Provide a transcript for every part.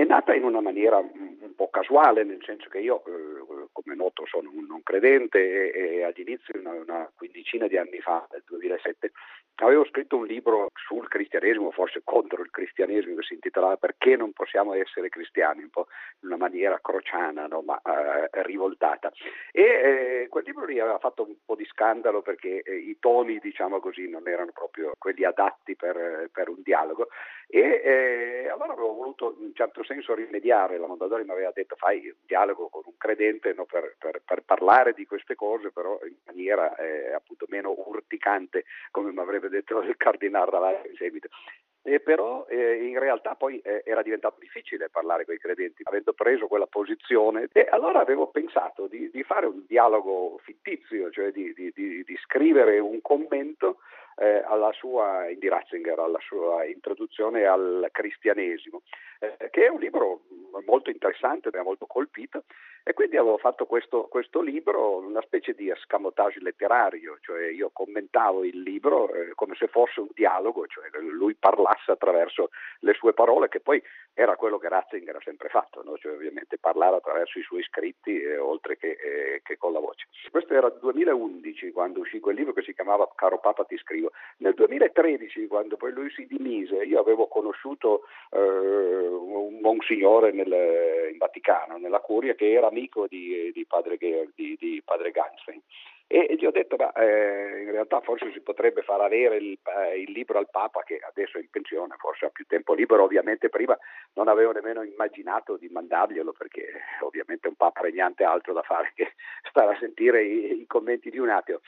è nata in una maniera un po' casuale, nel senso che io, eh, come noto, sono un non credente e, e all'inizio, una, una, quindicina di anni fa, nel 2007, avevo scritto un libro sul cristianesimo, forse contro il cristianesimo, che si intitolava Perché non possiamo essere cristiani, un po' in una maniera crociana, no? ma eh, rivoltata. E eh, quel libro lì aveva fatto un po' di scandalo perché eh, i toni, diciamo così, non erano proprio quelli adatti per, per un dialogo. E eh, allora avevo voluto in un certo senso rimediare, la Mondadori mi aveva detto fai un dialogo con un credente no, per, per, per, parlare di queste cose, però in maniera eh, appunto meno urticante, come mi avrebbe detto il cardinale Ravaglia in seguito. E però eh, in realtà poi eh, era diventato difficile parlare con i credenti, avendo preso quella posizione. E allora avevo pensato di, di fare un dialogo fittizio, cioè di, di, di scrivere un commento eh, alla sua, di Ratzinger, alla sua introduzione al cristianesimo, eh, che è un libro molto interessante, mi ha molto colpito e quindi avevo fatto questo, questo, libro, una specie di escamotage letterario, cioè io commentavo il libro eh, come se fosse un dialogo, cioè lui parlasse attraverso le sue parole, che poi era quello che Ratzinger ha sempre fatto, no? cioè ovviamente parlare attraverso i suoi scritti eh, oltre che, eh, che, con la voce. Questo era il 2011 quando uscì quel libro che si chiamava Caro Papa ti scrivo. Nel 2013 quando poi lui si dimise io avevo conosciuto eh, un monsignore nel, in Vaticano, nella curia, che era amico di, di padre, di, di padre Ganstein. E gli ho detto, ma eh, in realtà forse si potrebbe far avere il, eh, il, libro al Papa, che adesso è in pensione, forse ha più tempo libero, ovviamente prima non avevo nemmeno immaginato di mandarglielo, perché ovviamente un Papa regnante ha altro da fare che stare a sentire i, i commenti di un ateo.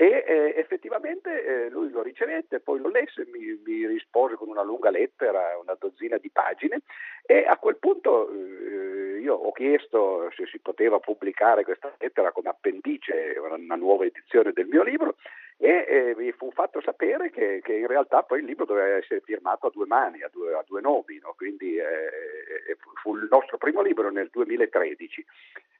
E eh, effettivamente eh, lui lo ricevette, poi lo lesse, mi, mi, rispose con una lunga lettera, una dozzina di pagine e a quel punto eh, io ho chiesto se si poteva pubblicare questa lettera come appendice, una nuova edizione del mio libro e eh, mi fu fatto sapere che, che, in realtà poi il libro doveva essere firmato a due mani, a due, a due nomi, no? quindi eh, fu il nostro primo libro nel 2013.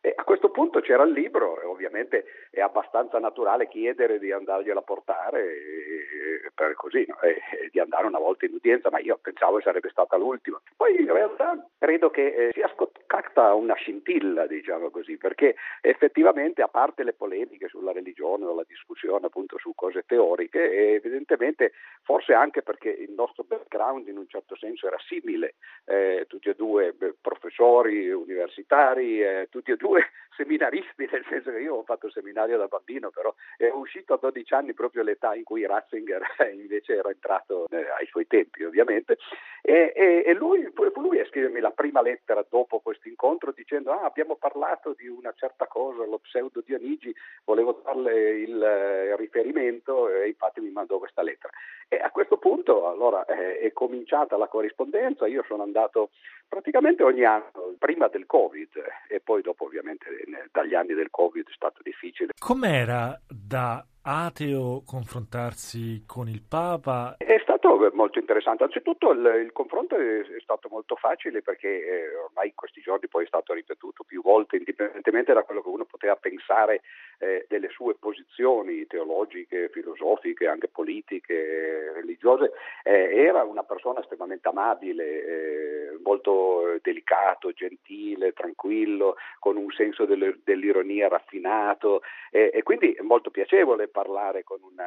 E a questo punto c'era il libro e ovviamente è abbastanza naturale chiedere di andargliela a portare e, per così, no? e, e di andare una volta in udienza, ma io pensavo che sarebbe stata l'ultima. Poi in realtà credo che eh, sia scoccata una scintilla, diciamo così, perché effettivamente a parte le polemiche sulla religione o la discussione appunto su cose teoriche e evidentemente forse anche perché il nostro background in un certo senso era simile, eh, tutti e due professori universitari, eh, tutti e due seminaristi, nel senso che io ho fatto seminario da bambino, però è uscito a 12 anni proprio l'età in cui Ratzinger invece era entrato eh, ai suoi tempi ovviamente e, e, e lui, lui a scrivermi la prima lettera dopo questo incontro dicendo ah, abbiamo parlato di una certa cosa, lo pseudo Dionigi, volevo darle il eh, riferimento e infatti mi mandò questa lettera. E a questo punto allora eh, è cominciata la corrispondenza, io sono andato praticamente ogni anno, prima del Covid e poi dopo ovviamente dagli anni del Covid è stato difficile. Com'era da ateo confrontarsi con il Papa? È stato molto interessante. Anzitutto il, il confronto è, è, stato molto facile perché eh, ormai in questi giorni poi è stato ripetuto più volte, indipendentemente da quello che uno poteva pensare eh, delle sue posizioni teologiche, filosofiche, anche politiche, religiose, eh, era una persona estremamente amabile, eh, molto delicato, gentile, tranquillo, con un senso dell'ironia raffinato e quindi molto piacevole parlare con una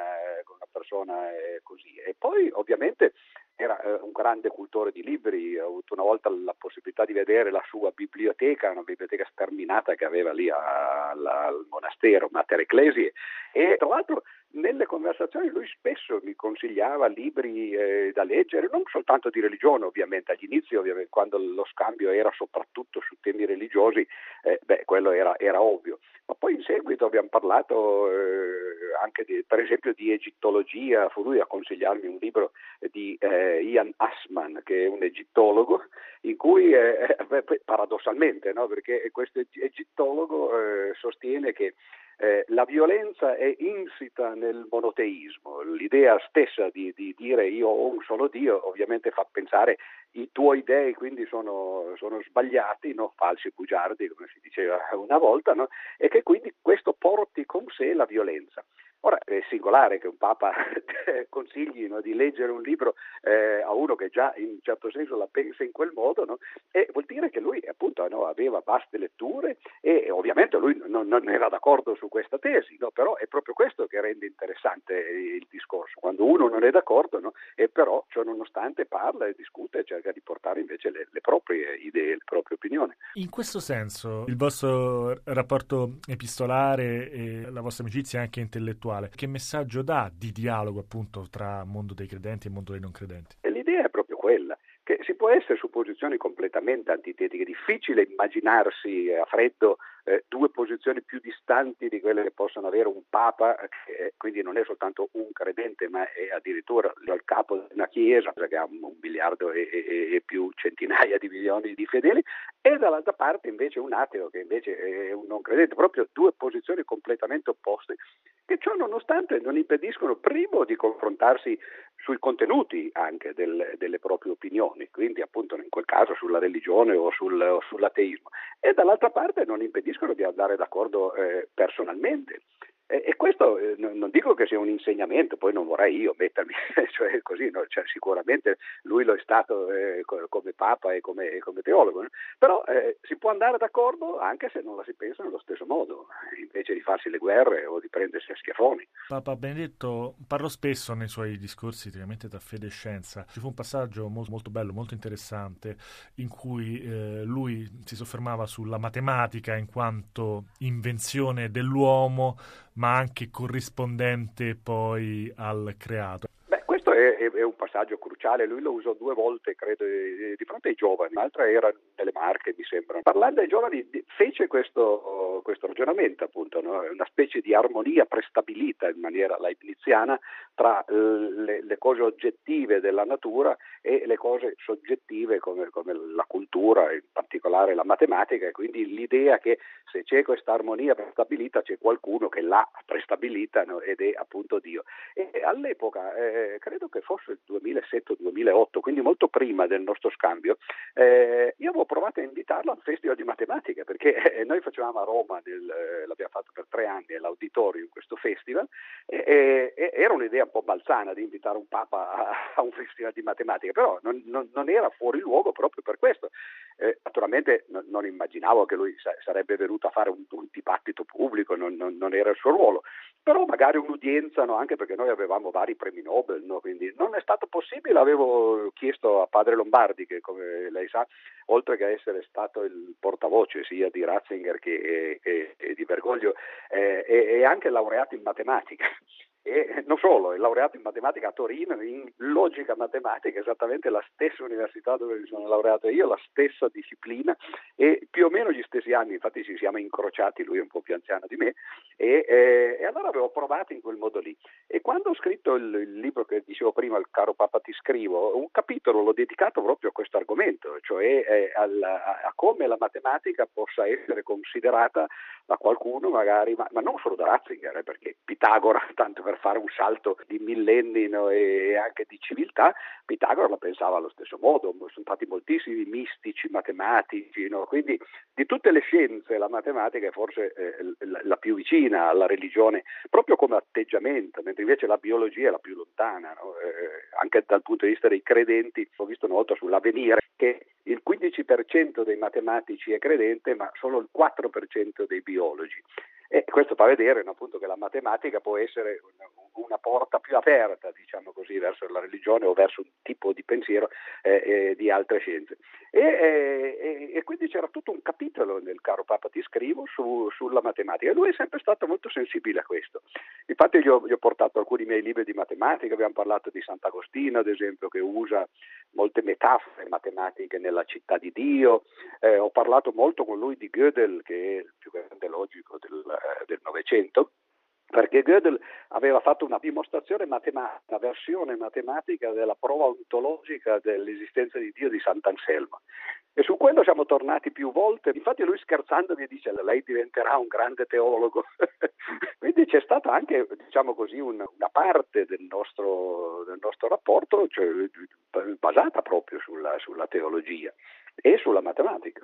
persona eh, così. E poi ovviamente era eh, un grande cultore di libri, ho avuto una volta la possibilità di vedere la sua biblioteca, una biblioteca sterminata che aveva lì al, al monastero Mater Ecclesiae e tra l'altro nelle conversazioni lui spesso mi consigliava libri eh, da leggere, non soltanto di religione ovviamente, all'inizio ovviamente, quando lo scambio era soprattutto su temi religiosi, eh, beh, quello era, era, ovvio, ma poi in seguito abbiamo parlato eh, anche di, per esempio di egittologia, fu lui a consigliarmi un libro di eh, Ian Assman che è un egittologo, in cui eh, paradossalmente, no, perché questo egittologo eh, sostiene che eh, la violenza è insita nel monoteismo, l'idea stessa di, di, dire io ho un solo Dio ovviamente fa pensare i tuoi dei quindi sono, sono sbagliati, no? falsi bugiardi come si diceva una volta, no? e che quindi questo porti con sé la violenza. Ora è singolare che un Papa consigli no, di leggere un libro eh, a uno che già in un certo senso la pensa in quel modo, no? e vuol dire aveva vaste letture e ovviamente lui non, non era d'accordo su questa tesi, no? però è proprio questo che rende interessante il discorso, quando uno non è d'accordo no? e però ciò nonostante parla e discute e cerca di portare invece le, le proprie idee, le proprie opinioni. In questo senso il vostro rapporto epistolare e la vostra amicizia anche intellettuale, che messaggio dà di dialogo appunto tra mondo dei credenti e mondo dei non credenti? L'idea è proprio quella essere su posizioni completamente antitetiche, è difficile immaginarsi a freddo eh, due posizioni più distanti di quelle che possono avere un Papa, che quindi non è soltanto un credente, ma è addirittura il capo di una chiesa che ha un, miliardo e, e, e, più centinaia di milioni di fedeli, e dall'altra parte invece un ateo che invece è un non credente, proprio due posizioni completamente opposte, che ciò nonostante non impediscono primo di confrontarsi sui contenuti anche del, delle proprie opinioni, quindi appunto in quel caso sulla religione o, sul, o sull'ateismo, e dall'altra parte non impediscono di andare d'accordo eh, personalmente. E, questo eh, non dico che sia un insegnamento, poi non vorrei io mettermi, cioè così, no? cioè, sicuramente lui lo è stato eh, come Papa e come, come teologo, no? però eh, si può andare d'accordo anche se non la si pensa nello stesso modo, invece di farsi le guerre o di prendersi a schiaffoni. Papa Benedetto parlò spesso nei suoi discorsi, chiaramente da fede e scienza. Ci fu un passaggio molto, molto bello, molto interessante, in cui eh, lui si soffermava sulla matematica in quanto invenzione dell'uomo, ma anche corrispondente poi al creato. Beh, questo è, è, un passaggio cruciale, lui lo usò due volte, credo, di fronte ai giovani, l'altra era nelle Marche, mi sembra. Parlando ai giovani fece questo, questo ragionamento, appunto, no? una specie di armonia prestabilita in maniera leibniziana tra le, le, cose oggettive della natura e le cose soggettive come, come, la cultura, in particolare la matematica, e quindi l'idea che se c'è questa armonia prestabilita c'è qualcuno che l'ha prestabilita no? ed è appunto Dio. E all'epoca, eh, credo che fosse il 2007-2008, quindi molto prima del nostro scambio, eh, io avevo provato a invitarlo al Festival di Matematica, perché eh, noi facevamo a Roma, nel, eh, l'abbiamo fatto tre anni, all'auditorio in questo festival, e, e, era un'idea un po' balzana di invitare un Papa a, a un Festival di Matematica, però non, non, non, era fuori luogo proprio per questo. Eh, naturalmente no, non immaginavo che lui sa- sarebbe venuto a fare un, un dibattito pubblico, non, non, era il suo ruolo, però magari un'udienza, no? anche perché noi avevamo vari premi Nobel, no? quindi non è stato possibile, avevo chiesto a padre Lombardi, che come lei sa, oltre che essere stato il portavoce sia di Ratzinger che, che, che di Bergoglio, eh, è, è anche laureato in matematica e non solo, è laureato in matematica a Torino, in logica matematica, esattamente la stessa università dove mi sono laureato io, la stessa disciplina e più o meno gli stessi anni, infatti ci siamo incrociati, lui è un po' più anziano di me, e, e, e allora avevo provato in quel modo lì. E quando ho scritto il, il, libro che dicevo prima, il caro Papa ti scrivo, un capitolo l'ho dedicato proprio a questo argomento, cioè eh, al, a, a, come la matematica possa essere considerata da qualcuno magari, ma, ma non solo da Ratzinger, eh, perché Pitagora, tanto per fare un salto di millenni no, e anche di civiltà, Pitagora la pensava allo stesso modo, sono stati moltissimi mistici, matematici, no? quindi di tutte le scienze la matematica è forse eh, la, la, più vicina alla religione, proprio come atteggiamento, mentre invece la biologia è la più lontana, no? eh, anche dal punto di vista dei credenti, ho visto una volta sull'avvenire che il 15% dei matematici è credente, ma solo il 4% dei biologi. E questo fa vedere no, appunto, che la matematica può essere una, porta più aperta, diciamo così, verso la religione o verso un tipo di pensiero eh, eh, di altre scienze. E, eh, e, quindi c'era tutto un capitolo nel caro Papa Ti scrivo su, sulla matematica. Lui è sempre stato molto sensibile a questo. Infatti gli ho, gli ho portato alcuni miei libri di matematica, abbiamo parlato di Sant'Agostino, ad esempio, che usa molte metafore matematiche nella città di Dio. Eh, ho parlato molto con lui di Gödel, che è il più grande logico del, eh, del Novecento, perché Gödel aveva fatto una dimostrazione matematica, una versione matematica della prova ontologica dell'esistenza di Dio di Sant'Anselmo. E su quello siamo tornati più volte, infatti lui scherzando mi dice lei diventerà un grande teologo. Quindi c'è stata anche, diciamo così, una, una parte del nostro, del nostro, rapporto cioè, basata proprio sulla, sulla teologia e sulla matematica.